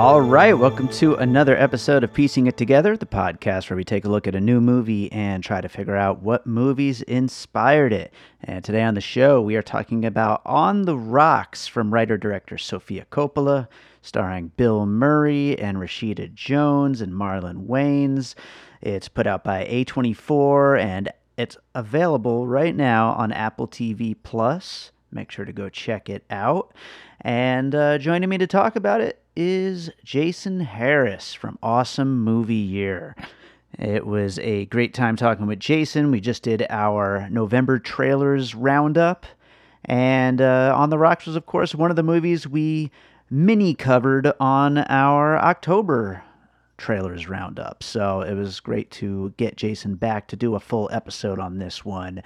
All right, welcome to another episode of Piecing It Together, the podcast where we take a look at a new movie and try to figure out what movies inspired it. And today on the show, we are talking about On the Rocks from writer director Sofia Coppola, starring Bill Murray and Rashida Jones and Marlon Wayans. It's put out by A24 and it's available right now on Apple TV Plus. Make sure to go check it out. And uh, joining me to talk about it is Jason Harris from Awesome Movie Year. It was a great time talking with Jason. We just did our November trailers roundup. And uh, On the Rocks was, of course, one of the movies we mini covered on our October trailers roundup. So it was great to get Jason back to do a full episode on this one.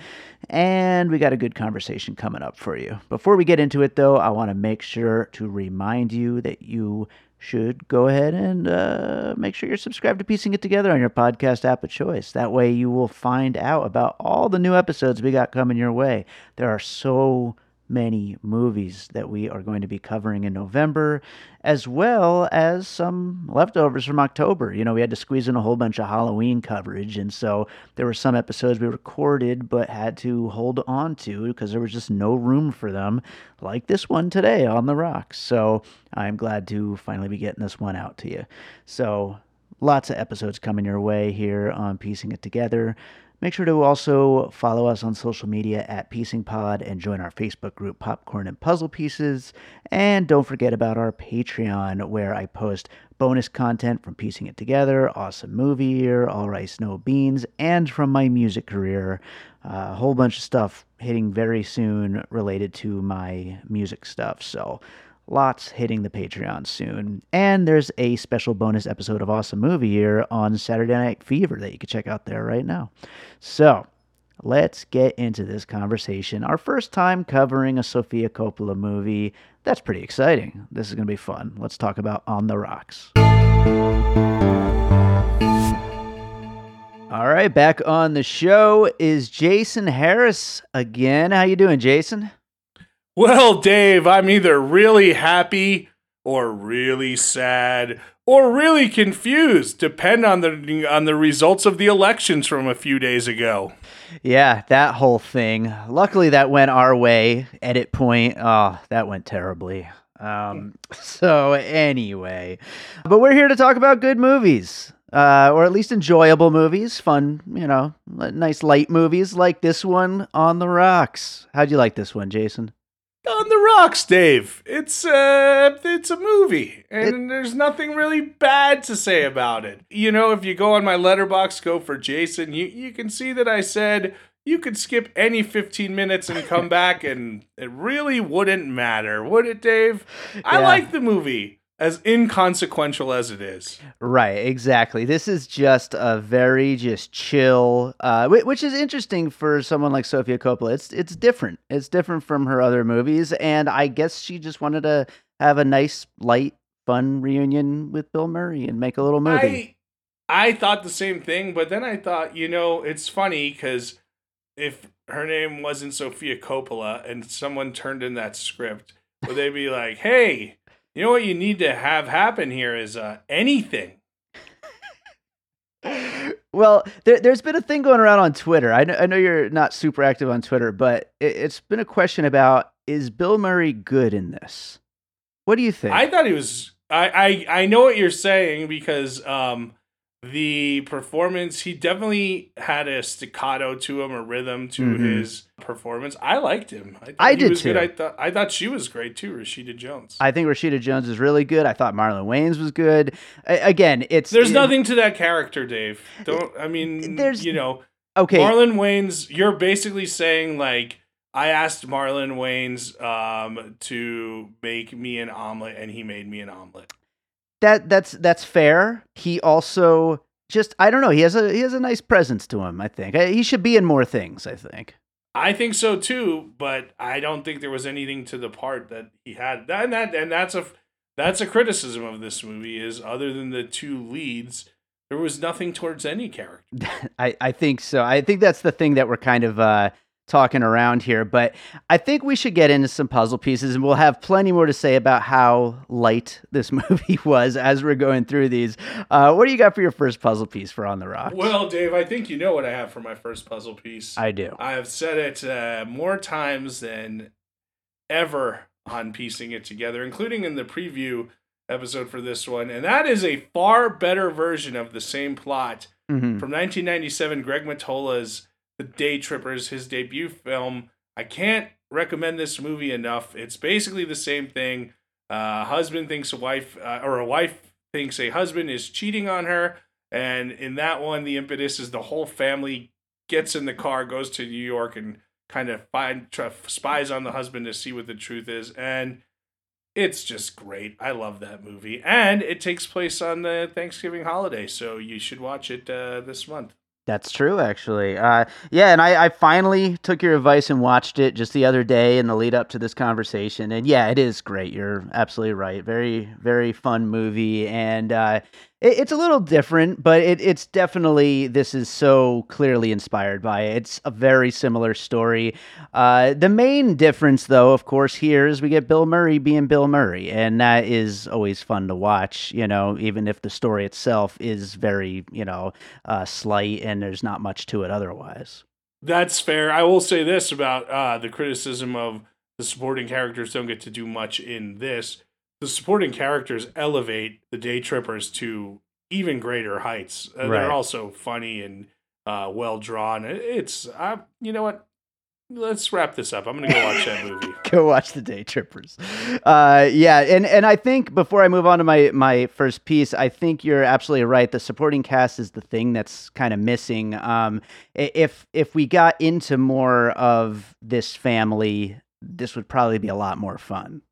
And we got a good conversation coming up for you. Before we get into it, though, I want to make sure to remind you that you should go ahead and uh, make sure you're subscribed to Piecing It Together on your podcast app of choice. That way you will find out about all the new episodes we got coming your way. There are so many movies that we are going to be covering in November, as well as some leftovers from October. You know, we had to squeeze in a whole bunch of Halloween coverage, and so there were some episodes we recorded but had to hold on to because there was just no room for them, like this one today on the rocks. So I'm glad to finally be getting this one out to you. So lots of episodes coming your way here on Piecing It Together. Make sure to also follow us on social media at Piecing Pod and join our Facebook group Popcorn and Puzzle Pieces. And don't forget about our Patreon, where I post bonus content from Piecing It Together, Awesome Movie Year, All Rice No Beans, and from my music career. Uh, a whole bunch of stuff hitting very soon related to my music stuff. So lots hitting the Patreon soon. And there's a special bonus episode of Awesome Movie Year on Saturday Night Fever that you can check out there right now. So let's get into this conversation. Our first time covering a Sofia Coppola movie. That's pretty exciting. This is going to be fun. Let's talk about On the Rocks. All right, back on the show is Jason Harris again. How you doing, Jason? Well, Dave, I'm either really happy or really sad or really confused, depend on the on the results of the elections from a few days ago. Yeah, that whole thing. Luckily that went our way. Edit point. Oh, that went terribly. Um, so anyway, but we're here to talk about good movies. Uh, or at least enjoyable movies, fun, you know, nice light movies like this one on the rocks. How'd you like this one, Jason? On the rocks, Dave. It's uh it's a movie, and it, there's nothing really bad to say about it. You know, if you go on my Letterboxd, go for Jason, you you can see that I said you could skip any 15 minutes and come back, and it really wouldn't matter, would it, Dave? Yeah. I like the movie as inconsequential as it is. Right, exactly. This is just a very just chill, uh, which is interesting for someone like Sofia Coppola. It's it's different. It's different from her other movies, and I guess she just wanted to have a nice, light, fun reunion with Bill Murray and make a little movie. I, I thought the same thing, but then I thought, you know, it's funny because if her name wasn't Sofia Coppola and someone turned in that script, would they be like, "Hey"? You know what you need to have happen here is uh, anything. well, there, has been a thing going around on Twitter. I know, I know you're not super active on Twitter, but it, it's been a question about is Bill Murray good in this? What do you think? I thought he was. I, I I know what you're saying because um the performance he definitely had a staccato to him, a rhythm to Mhm. his performance. I liked him. I, I did was Good. too. I thought I thought she was great too, Rashida Jones. I think Rashida Jones is really good. I thought Marlon Wayans was good. A- again, it's There's it- nothing to that character, Dave. Don't I mean There's- you know Okay, Marlon Wayans, you're basically saying like I asked Marlon Wayans um, to make me an omelet, and he made me an omelet. That that's that's fair. He also just I don't know. He has a he has a nice presence to him. I think he should be in more things. I think. I think so too, but I don't think there was anything to the part that he had. And that and that's a that's a criticism of this movie is other than the two leads, there was nothing towards any character. I, I think so. I think that's the thing that we're kind of uh, talking around here. But I think we should get into some puzzle pieces, and we'll have plenty more to say about how light this movie was as we're going through these. Uh, what do you got for your first puzzle piece for On the Rock? Well, Dave, I think you know what I have for my first puzzle piece. I do. I have said it uh, more times than ever on piecing it together, including in the preview episode for this one. And that is a far better version of the same plot Mhm. from 1997, Greg Mottola's The Day Trippers, his debut film. I can't recommend this movie enough. It's basically the same thing. Uh, husband thinks a wife, uh, or a wife thinks a husband is cheating on her. And in that one, the impetus is the whole family gets in the car, goes to New York, and kind of find try, spies on the husband to see what the truth is. And it's just great. I love that movie, and it takes place on the Thanksgiving holiday, so you should watch it uh, this month. That's true, actually. Uh, yeah, and I, I finally took your advice and watched it just the other day in the lead up to this conversation. And yeah, it is great. You're absolutely right. Very, very fun movie. And uh, it, it's a little different, but it, it's definitely, this is so clearly inspired by it. It's a very similar story. Uh, the main difference, though, of course, here is we get Bill Murray being Bill Murray. And that is always fun to watch, you know, even if the story itself is very, you know, uh, slight and there's not much to it otherwise. That's fair. I will say this about uh, the criticism of the supporting characters don't get to do much in this. The supporting characters elevate the day trippers to even greater heights. Uh, Right. They're also funny and uh, well drawn. It's, uh, you know what? Let's wrap this up. I'm going to go watch that movie. Go watch the Day Trippers. Uh, yeah, and and I think before I move on to my my first piece, I think you're absolutely right. The supporting cast is the thing that's kind of missing. Um, if if we got into more of this family, this would probably be a lot more fun.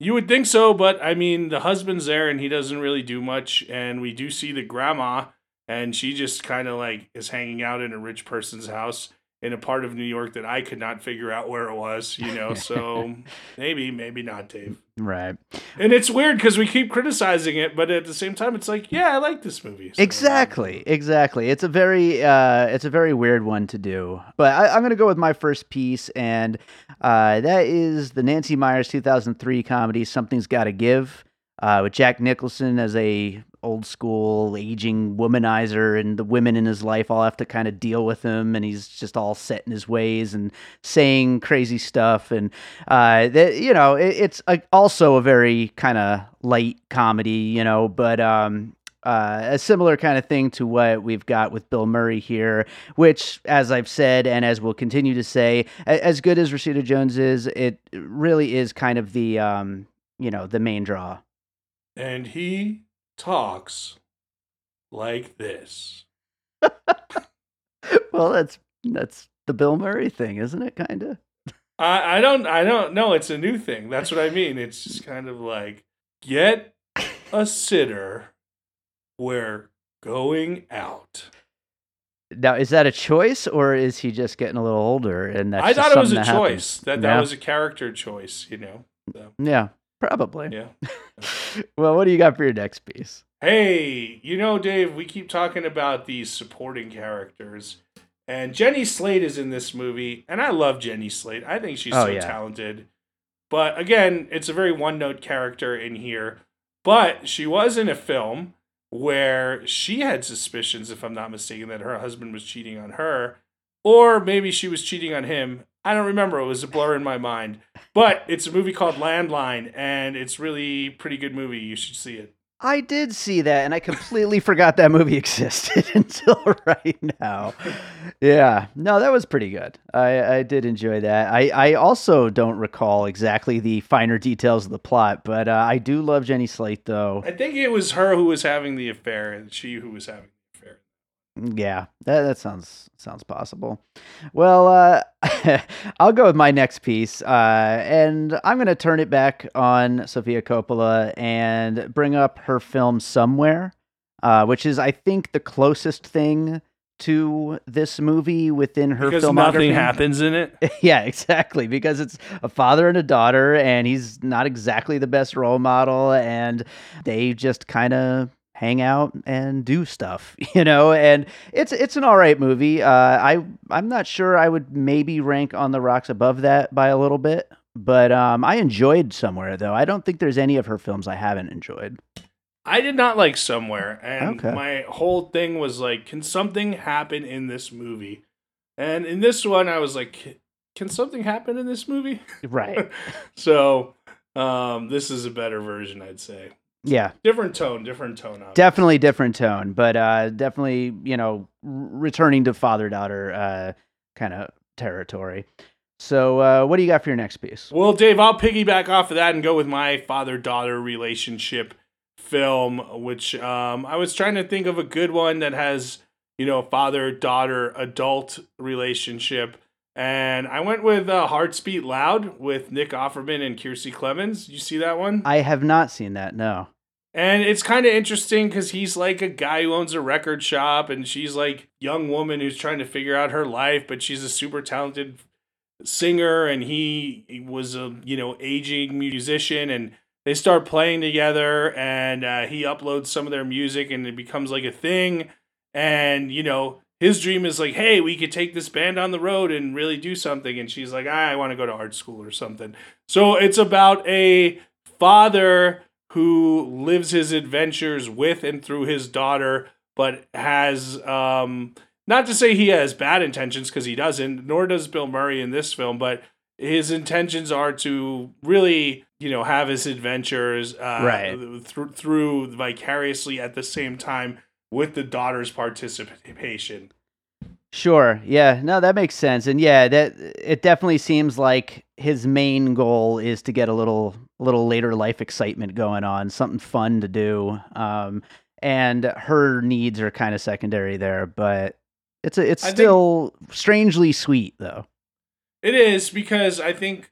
You would think so, but I mean, the husband's there and he doesn't really do much. And we do see the grandma, and she just kind of like is hanging out in a rich person's house in a part of New York that I could not figure out where it was, you know. So maybe, maybe not, Dave. Right. And it's weird because we keep criticizing it, but at the same time, it's like, yeah, I like this movie. So- Exactly, exactly. It's a very, uh, it's a very weird one to do. But I, I'm going to go with my first piece, and uh, that is the Nancy Meyers 2003 comedy "Something's Got to Give," uh, with Jack Nicholson as a old school aging womanizer, and the women in his life all have to kind of deal with him, and he's just all set in his ways and saying crazy stuff, and uh, that you know, it, it's a, also a very kind of light comedy, you know, but um, uh, a similar kind of thing to what we've got with Bill Murray here, which, as I've said, and as we'll continue to say, as good as Rashida Jones is, it really is kind of the, um, you know, the main draw. And he talks like this. well, that's that's the Bill Murray thing, isn't it? Kind of. I, I don't I don't know. It's a new thing. That's what I mean. It's just kind of like get a sitter. We're going out. Now, is that a choice, or is he just getting a little older? And that's I thought it was a something that happens? choice. That that Yeah. was a character choice. You know. So, Yeah, probably. yeah. well, what do you got for your next piece? Hey, you know, Dave, we keep talking about these supporting characters. And Jenny Slate is in this movie, and I love Jenny Slate. I think she's Oh, so yeah. talented. But again, it's a very one note character in here. But she was in a film where she had suspicions, if I'm not mistaken, that her husband was cheating on her. Or maybe she was cheating on him. I don't remember. It was a blur in my mind. But it's a movie called Landline, and it's really pretty good movie. You should see it. I did see that, and I completely forgot that movie existed until right now. Yeah, no, that was pretty good. I, I did enjoy that. I, I also don't recall exactly the finer details of the plot, but uh, I do love Jenny Slate, though. I think it was her who was having the affair, and she who was having. Yeah, that, that sounds sounds possible. Well, uh, I'll go with my next piece, uh, and I'm going to turn it back on Sofia Coppola and bring up her film Somewhere, uh, which is, I think, the closest thing to this movie within her Because filmography. nothing happens in it. yeah, exactly. Because it's a father and a daughter, and he's not exactly the best role model, and they just kind of hang out and do stuff, you know. And it's it's an all right movie. Uh, I I'm not sure I would maybe rank on the rocks above that by a little bit, but um, I enjoyed somewhere though. I don't think there's any of her films I haven't enjoyed. I did not like Somewhere, and Okay. my whole thing was like, can something happen in this movie? And in this one, I was like, can something happen in this movie? Right. so, um, this is a better version, I'd say. Yeah. Different tone, different tone. obviously. Definitely different tone, but uh, definitely you know r- returning to father daughter uh, kind of territory. So, uh, what do you got for your next piece? Well, Dave, I'll piggyback off of that and go with my father daughter relationship film, which um, I was trying to think of a good one that has, you know, father daughter adult relationship. And I went with uh, Hearts Beat Loud with Nick Offerman and Kiersey Clemons. You see that one? I have not seen that. No. And it's kind of interesting because he's like a guy who owns a record shop, and she's like young woman who's trying to figure out her life, but she's a super talented singer, and he, was a you know aging musician, and they start playing together, and uh, he uploads some of their music, and it becomes like a thing, and you know his dream is like, hey, we could take this band on the road and really do something, and she's like, I want to go to art school or something. So it's about a father who lives his adventures with and through his daughter, but has um, not to say he has bad intentions because he doesn't, nor does Bill Murray in this film, but his intentions are to really, you know, have his adventures uh, Right. through through vicariously at the same time with the daughter's participation. Sure. Yeah. No, that makes sense. And yeah, that it definitely seems like his main goal is to get a little little later life excitement going on, something fun to do. Um and her needs are kind of secondary there, but it's a, it's I still strangely sweet though. It is because I think,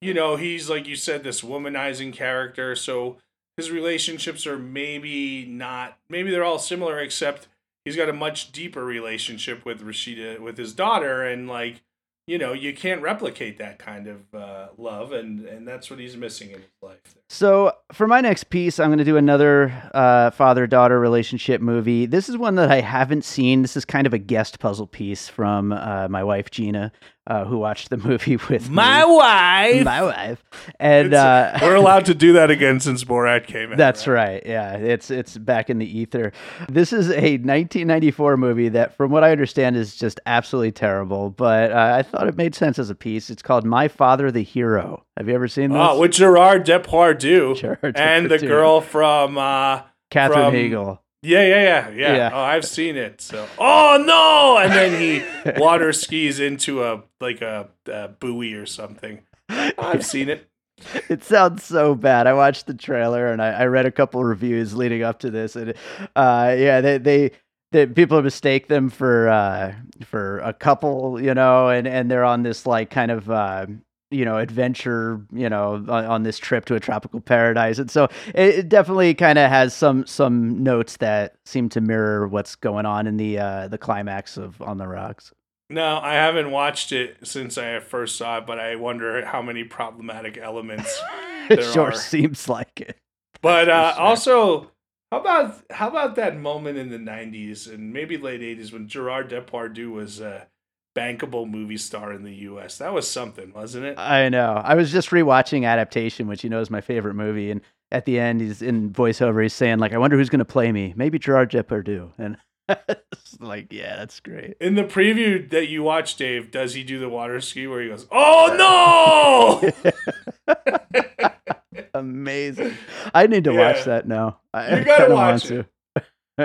you know, he's like you said, this womanizing character. So his relationships are maybe not, maybe they're all similar, except he's got a much deeper relationship with Rashida, with his daughter, and like, you know, you can't replicate that kind of uh, love, and and that's what he's missing in his life. So for my next piece, I'm going to do another uh, father-daughter relationship movie. This is one that I haven't seen. This is kind of a guest puzzle piece from uh, my wife Gina, uh, who watched the movie with me. wife. my wife, and uh, we're allowed to do that again since Borat came out. That's right. Yeah, it's it's back in the ether. This is a 1994 movie that, from what I understand, is just absolutely terrible. But uh, I thought it made sense as a piece. It's called My Father the Hero. Have you ever seen this? Oh, with Gerard Depardieu Gerard and the girl from uh, Catherine from- Heigl. Yeah, yeah, yeah, yeah, Yeah. Oh, I've seen it. So, oh no! And then he water skis into a like a, a buoy or something. I've seen it. It sounds so bad. I watched the trailer and I, I read a couple reviews leading up to this, and uh, yeah, they they. The people mistake them for uh, for a couple, you know, and, and they're on this like kind of uh, you know adventure, you know, on, on this trip to a tropical paradise, and so it, it definitely kind of has some some notes that seem to mirror what's going on in the uh, the climax of On the Rocks. No, I haven't watched it since I first saw it, but I wonder how many problematic elements. it There sure are. seems like it. But uh, sure. also, how about how about that moment in the '90s and maybe late '80s when Gerard Depardieu was a bankable movie star in the U.S. That was something, wasn't it? I know. I was just rewatching Adaptation, which you know is my favorite movie, and at the end, he's in voiceover. He's saying like, "I wonder who's going to play me. Maybe Gerard Depardieu." And like, yeah, that's great. In the preview that you watch, Dave, does he do the water ski where he goes, "Oh no"? Amazing. I need to Yeah. watch that now. I, You gotta kinda watch it.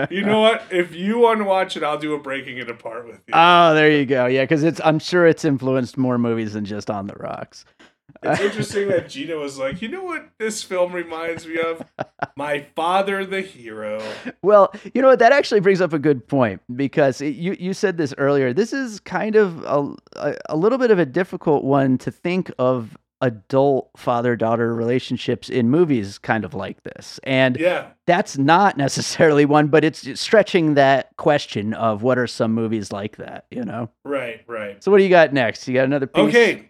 You know what? If you want to watch it, I'll do a breaking it apart with you. Oh, there you go. Yeah, because it's. I'm sure it's influenced more movies than just On the Rocks. It's interesting that Gina was like, you know what this film reminds me of? My father, the hero. Well, you know what? That actually brings up a good point because it, you you said this earlier. This is kind of a, a a little bit of a difficult one to think of adult father daughter relationships in movies kind of like this and Yeah. that's not necessarily one but it's stretching that question of what are some movies like that you know Right, right. so what do you got next you got another piece Okay.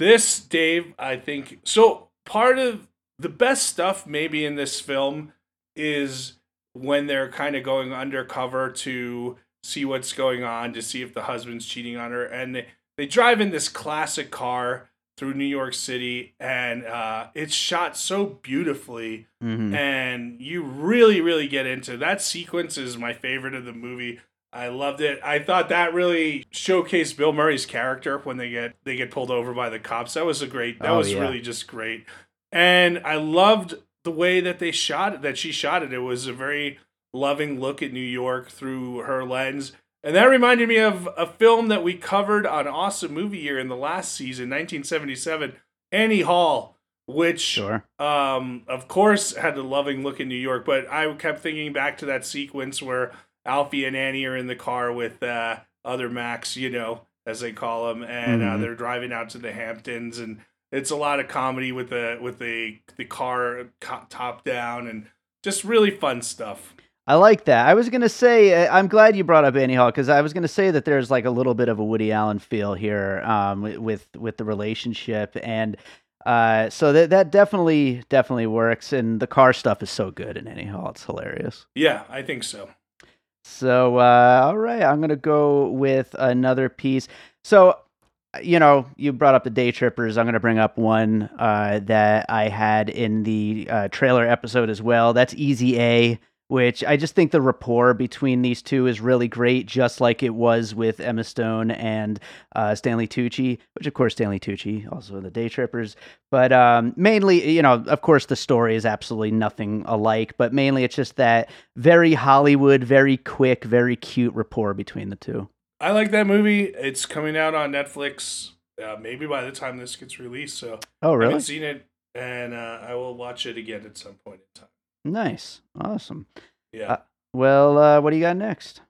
This, Dave, I think. So, part of the best stuff maybe in this film is when they're kind of going undercover to see what's going on, to see if the husband's cheating on her. And they, they drive in this classic car through New York City, and uh, it's shot so beautifully. Mhm. and you really really get into that sequence is my favorite of the movie i loved it i thought that really showcased bill murray's character when they get they get pulled over by the cops that was a great that Oh, was yeah. really just great and i loved the way that they shot it that she shot it it was a very loving look at new york through her lens and that reminded me of a film that we covered on awesome movie year in the last season 1977 annie hall which sure um, of course, had a loving look in New York, but I kept thinking back to that sequence where Alvy and Annie are in the car with uh, other Max, you know, as they call him, and uh, Mhm. they're driving out to the Hamptons, and it's a lot of comedy with the with the the car co- top down, and just really fun stuff. I like that. I was gonna say, uh, I'm glad you brought up Annie Hall because I was gonna say that there's like a little bit of a Woody Allen feel here um, with, with with the relationship, and uh, so that that definitely definitely works. And the car stuff is so good in Annie Hall; it's hilarious. Yeah, I think so. So uh, all right, I'm gonna go with another piece. So you know, you brought up the day trippers. I'm going to bring up one uh, that I had in the uh, trailer episode as well. That's Easy A, which I just think the rapport between these two is really great, just like it was with Emma Stone and uh, Stanley Tucci, which of course Stanley Tucci, also in the Day Trippers. But um, mainly, you know, of course, the story is absolutely nothing alike, but mainly it's just that very Hollywood, very quick, very cute rapport between the two. I like that movie. It's coming out on Netflix. Uh, maybe by the time this gets released, so Oh, I haven't seen it, and uh, I will watch it again at some point in time. Nice. Awesome. Yeah. Uh, Well, uh, what do you got next?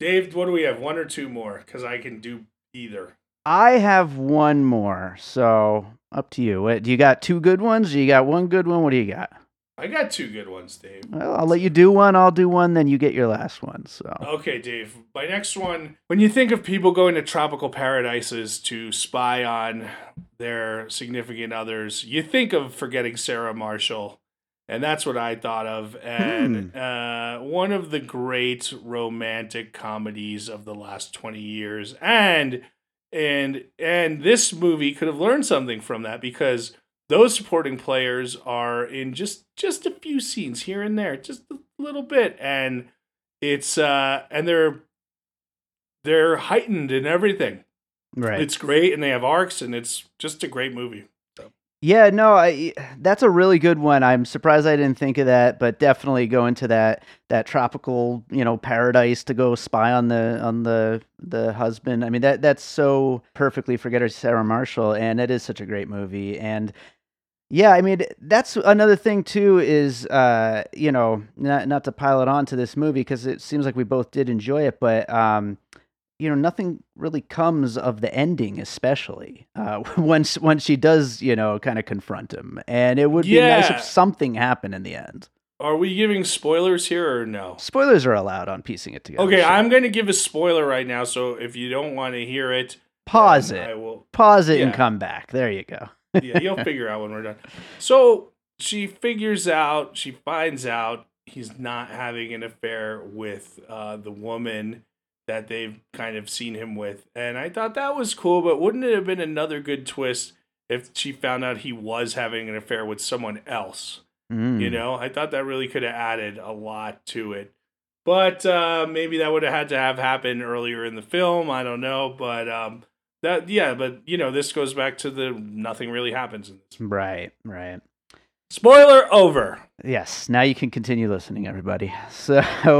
Dave, what do we have? One or two more? Because I can do either. I have one more, so up to you. What, do you got two good ones? Do you got one good one? What do you got? I got two good ones, Dave. Well, I'll let you do one. I'll do one. Then you get your last one. So Okay, Dave. My next one when you think of people going to tropical paradises to spy on their significant others, you think of forgetting Sarah Marshall. And that's what I thought of. And uh, one of the great romantic comedies of the last 20 years. And and and this movie could have learned something from that because those supporting players are in just just a few scenes here and there, just a little bit, and it's uh and they're they're heightened in everything. right. It's great, and they have arcs, and it's just a great movie. Yeah, no, I that's a really good one. I'm surprised I didn't think of that, but definitely go into that that tropical, you know, paradise to go spy on the on the the husband. I mean, that that's so perfectly forgetting Sarah Marshall, and it is such a great movie. And yeah, I mean, that's another thing too. Is uh, you know, not not to pile it on to this movie because it seems like we both did enjoy it, but um, you know nothing really comes of the ending especially uh once once she does you know kind of confront him. And it would be nice if something happened in the end. Are we giving spoilers here or no? spoilers are allowed on piecing it together Okay, so. I'm going to give a spoiler right now, so if you don't want to hear it, pause then I it will pause it and come back. There you go. Yeah, you'll figure out when we're done. So she figures out, she finds out he's not having an affair with uh, the woman that they've kind of seen him with. And I thought that was cool, but wouldn't it have been another good twist if she found out he was having an affair with someone else? Mm. You know, I thought that really could have added a lot to it. but uh, maybe that would have had to have happened earlier in the film. I don't know, but um, that yeah, but you know, this goes back to the nothing really happens in this. Right, right. Spoiler over. Yes, now you can continue listening, everybody. So,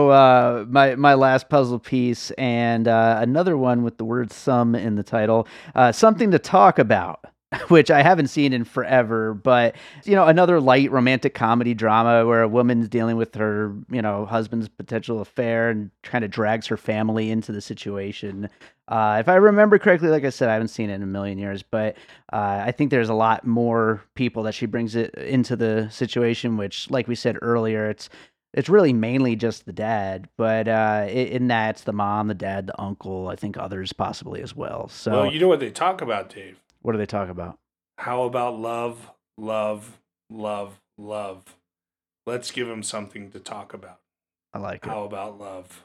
uh, my my last puzzle piece and uh, another one with the word "some" in the title, uh, something to talk about. which I haven't seen in forever, but you know, another light romantic comedy drama where a woman's dealing with her, you know, husband's potential affair and kind of drags her family into the situation. Uh, if I remember correctly, like I said, I haven't seen it in a million years, but uh, I think there's a lot more people that she brings it into the situation. Which, like we said earlier, it's it's really mainly just the dad, but uh, in that it's the mom, the dad, the uncle. I think others possibly as well. So, well, you know what they talk about, Dave. What do they talk about? How about love, love, love, love? Let's give him something to talk about. I like it. How about love?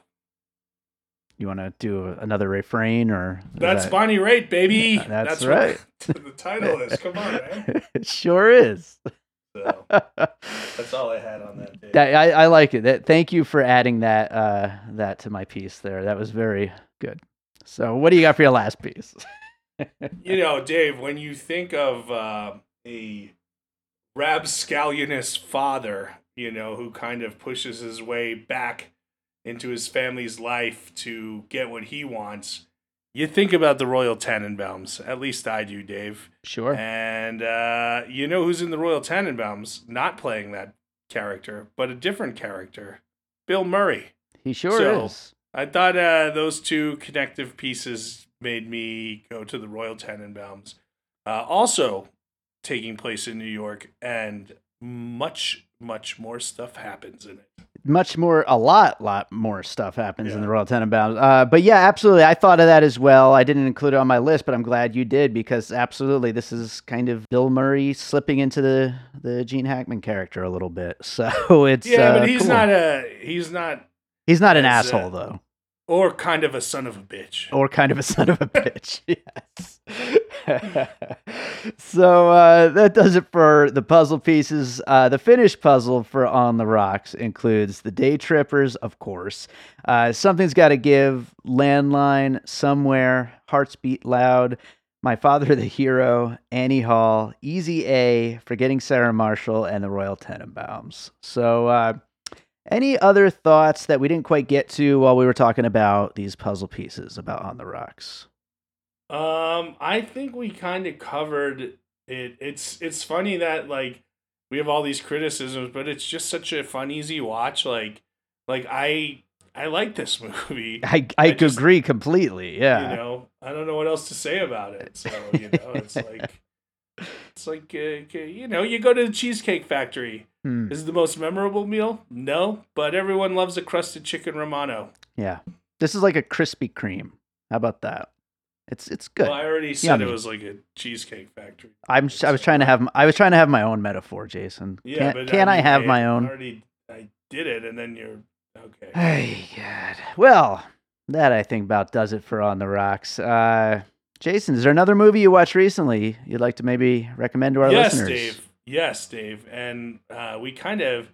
You want to do another refrain or? That's that... Bonnie Raitt, baby. That's, that's right. The title is. Come on, man. it sure is. So, that's all I had on that. Day. I, I like it. That, thank you for adding that uh, that to my piece there. That was very good. So, what do you got for your last piece? you know, Dave, when you think of uh, a rapscallionous father, you know, who kind of pushes his way back into his family's life to get what he wants, you think about the Royal Tenenbaums. At least I do, Dave. Sure. And uh, you know who's in the Royal Tenenbaums? Not playing that character, but a different character, Bill Murray. He sure so, is. I thought uh, those two connective pieces made me go to the Royal Tenenbaums. Uh, also taking place in New York, and much, much more stuff happens in it. Much more, a lot, lot more stuff happens yeah. in the Royal Tenenbaums. Uh, but yeah, absolutely. I thought of that as well. I didn't include it on my list, but I'm glad you did because absolutely, this is kind of Bill Murray slipping into the the Gene Hackman character a little bit. So it's yeah, uh, but he's cool. not a he's not he's not an asshole uh, though. Or kind of a son of a bitch. Or kind of a son of a bitch. yes. so uh, that does it for the puzzle pieces. Uh, the finished puzzle for On the Rocks includes the Day Trippers, of course. Uh, Something's Got to Give, Landline, Somewhere, Hearts Beat Loud, My Father the Hero, Annie Hall, Easy A, Forgetting Sarah Marshall, and the Royal Tenenbaums. So uh, any other thoughts that we didn't quite get to while we were talking about these puzzle pieces about On the Rocks? Um, I think we kind of covered it. It's it's funny that like we have all these criticisms, but it's just such a fun, easy watch. Like like I I like this movie. I I, I just, agree completely. Yeah. You know, I don't know what else to say about it. So you know, it's like it's like uh, you know, you go to the Cheesecake Factory Hmm. Is it the most memorable meal? No, but everyone loves a crusted chicken romano. Yeah, this is like a Krispy Kreme. How about that? It's it's good. Well, I already said Yummy. it was like a cheesecake factory. I'm I was trying to have I was trying to have my own metaphor, Jason. Yeah, can, but can I, mean, I have I my own? Already, I did it, and then you're okay. Hey, God. Well, that I think about does it for On the Rocks. Uh, Jason, is there another movie you watched recently you'd like to maybe recommend to our yes, listeners? Yes, Dave. Yes, Dave, and uh, we kind of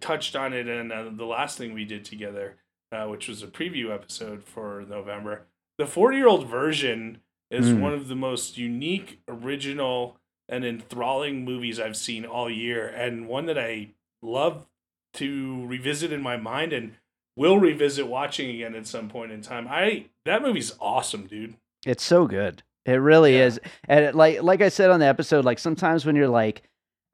touched on it in uh, the last thing we did together, uh, which was a preview episode for November. The 40 year old version is mm. one of the most unique, original, and enthralling movies I've seen all year, and one that I love to revisit in my mind and will revisit watching again at some point in time. I that movie's awesome, dude. It's so good. It really yeah. is. And it, like like I said on the episode, like sometimes when you're like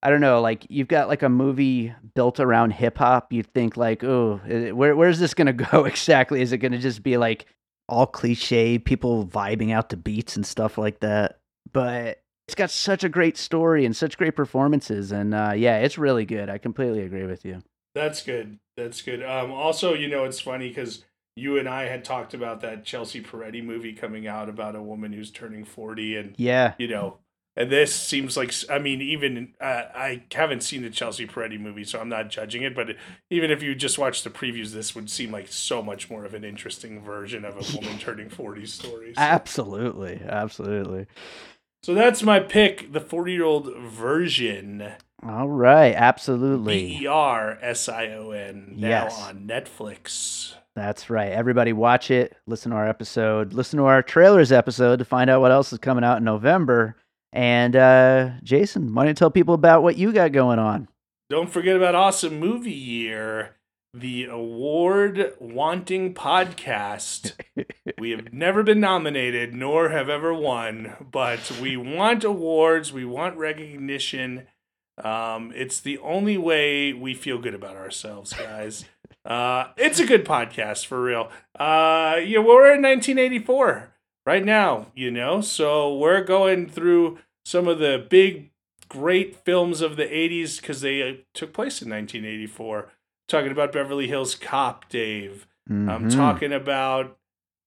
I don't know, like you've got like a movie built around hip hop. You think like, oh, where where's this gonna go exactly? Is it gonna just be like all cliche, people vibing out to beats and stuff like that? But it's got such a great story and such great performances, and uh, yeah, it's really good. I completely agree with you. That's good. That's good. Um, also, you know, it's funny because you and I had talked about that Chelsea Peretti movie coming out about a woman who's turning forty, and yeah, you know, and this seems like, I mean, even uh, I haven't seen the Chelsea Peretti movie, so I'm not judging it. But even if you just watch the previews, this would seem like so much more of an interesting version of a woman turning 40 story. So. Absolutely. Absolutely. So that's my pick, the 40 year old version. All right, absolutely. B E R S I O N. Now Yes. on Netflix. That's right. Everybody watch it, listen to our episode, listen to our trailers episode to find out what else is coming out in November. And uh, Jason, why don't you tell people about what you got going on? Don't forget about Awesome Movie Year, the award wanting podcast. we have never been nominated nor have ever won, but we want awards, we want recognition. Um, it's the only way we feel good about ourselves, guys. Uh, it's a good podcast for real. Uh, yeah, we're in 1984 right now, you know, so we're going through some of the big, great films of the 80s because they uh, took place in 1984. Talking about Beverly Hills Cop, Dave. I'm Mhm. talking about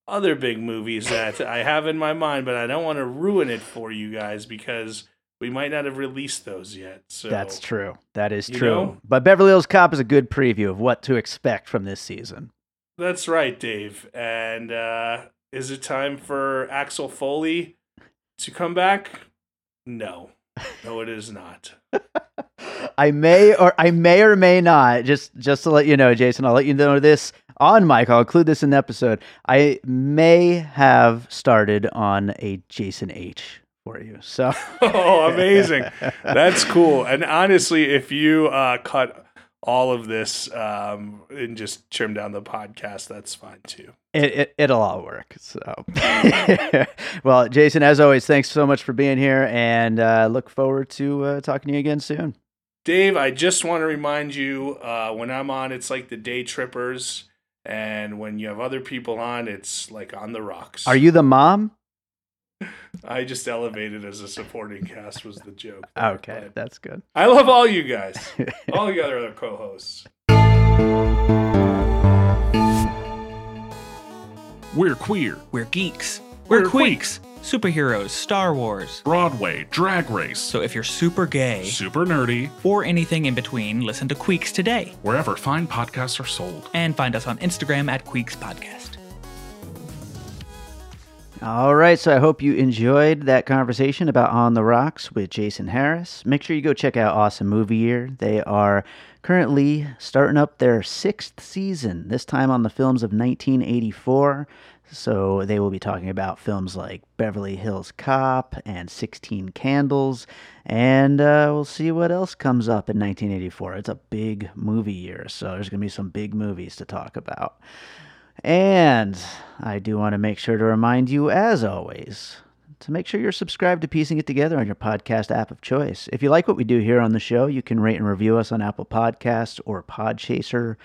other big movies that I have in my mind, but I don't want to ruin it for you guys because we might not have released those yet. So That's true. That is true. know? But Beverly Hills Cop is a good preview of what to expect from this season. That's right, Dave. And uh, is it time for Axel Foley to come back? No. No, it is not. I may or I may or may not just just to let you know, Jason. I'll let you know this on mic. I'll include this in the episode. I may have started on a Jason H for you. So Oh, amazing. That's cool. And honestly, if you uh, cut all of this um, and just trim down the podcast, that's fine too. it, it it'll all work. So well, Jason, as always, thanks so much for being here, and uh, look forward to uh, talking to you again soon. Dave, I just want to remind you uh, when I'm on, it's like the day trippers. And when you have other people on, it's like on the rocks. Are you the mom? I just elevated as a supporting cast was the joke. there, Okay, but that's good. I love all you guys, all the other co-hosts. We're queer, We're geeks. We're We're, queeks. Superheroes, Star Wars. Broadway, drag race, So if you're super gay super nerdy, or anything in between, listen to Queeks today. wherever fine podcasts are sold. And find us on Instagram at Queeks Podcast. All right, so I hope you enjoyed that conversation about On the Rocks with Jason Harris. Make sure you go check out Awesome Movie Year. They are currently starting up their sixth season, this time on the films of 1984. So they will be talking about films like Beverly Hills Cop and 16 Candles, and uh, we'll see what else comes up in 1984. It's a big movie year, so there's going to be some big movies to talk about. And I do want to make sure to remind you, as always, to make sure you're subscribed to Piecing It Together on your podcast app of choice. If you like what we do here on the show, you can rate and review us on Apple Podcasts or Podchaser.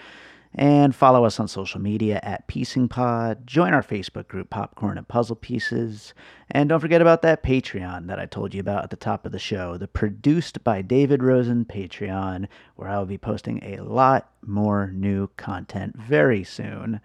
And follow us on social media at Piecing Pod. Join our Facebook group, Popcorn and Puzzle Pieces. And don't forget about that Patreon that I told you about at the top of the show, the Produced by David Rosen Patreon, where I will be posting a lot more new content very soon.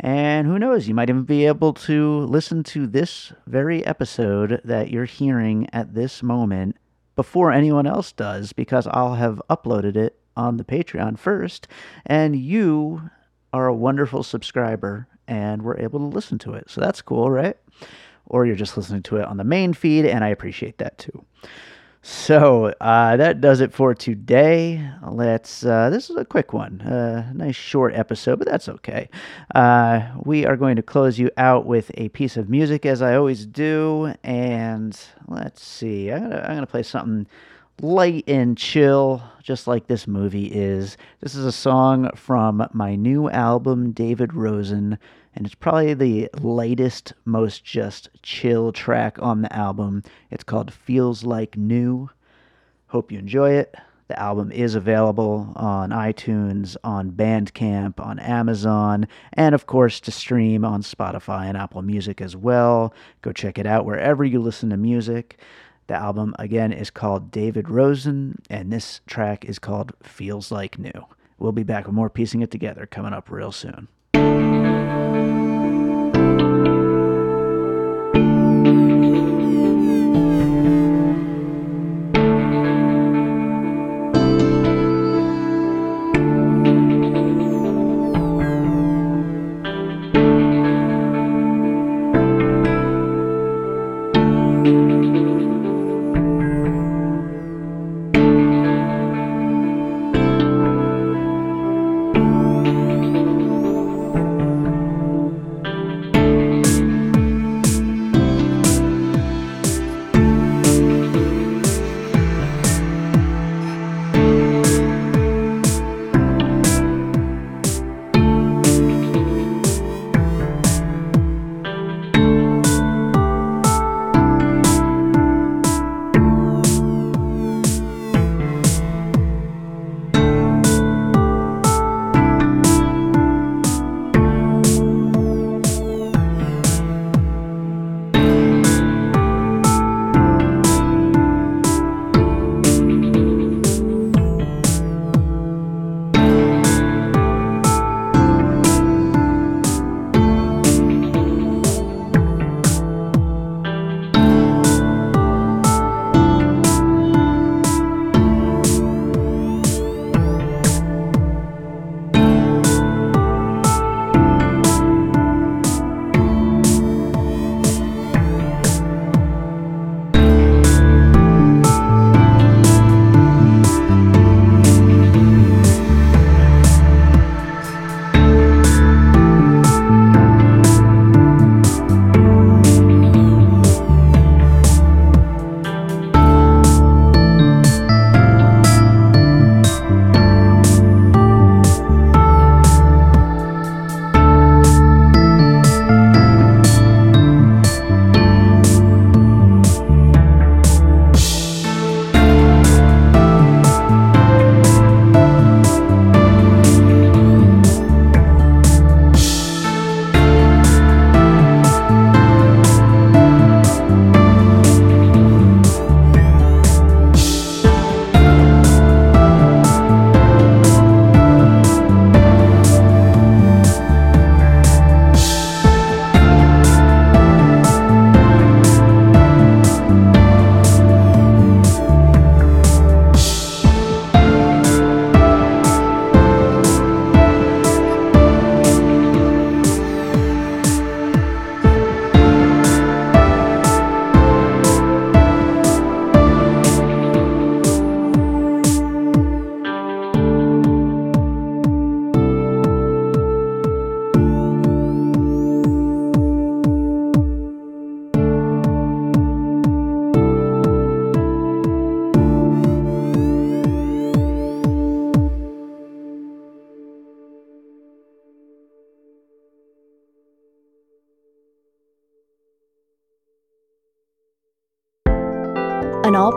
And who knows, you might even be able to listen to this very episode that you're hearing at this moment before anyone else does, because I'll have uploaded it on the Patreon first, and you are a wonderful subscriber and we're able to listen to it. So that's cool, right? Or you're just listening to it on the main feed, and I appreciate that too. So uh, that does it for today. Let's. Uh, this is a quick one, uh, nice short episode, but that's okay. Uh, we are going to close you out with a piece of music, as I always do, and let's see. I'm gonna, I'm gonna play something light and chill, just like this movie is. This is a song from my new album, David Rosen, and it's probably the lightest, most just chill track on the album. It's called Feels Like New. Hope you enjoy it. The album is available on iTunes, on Bandcamp, on Amazon, and of course to stream on Spotify and Apple Music as well. Go check it out wherever you listen to music. The album, again, is called David Rosen, and this track is called Feels Like New. We'll be back with more Piecing It Together coming up real soon.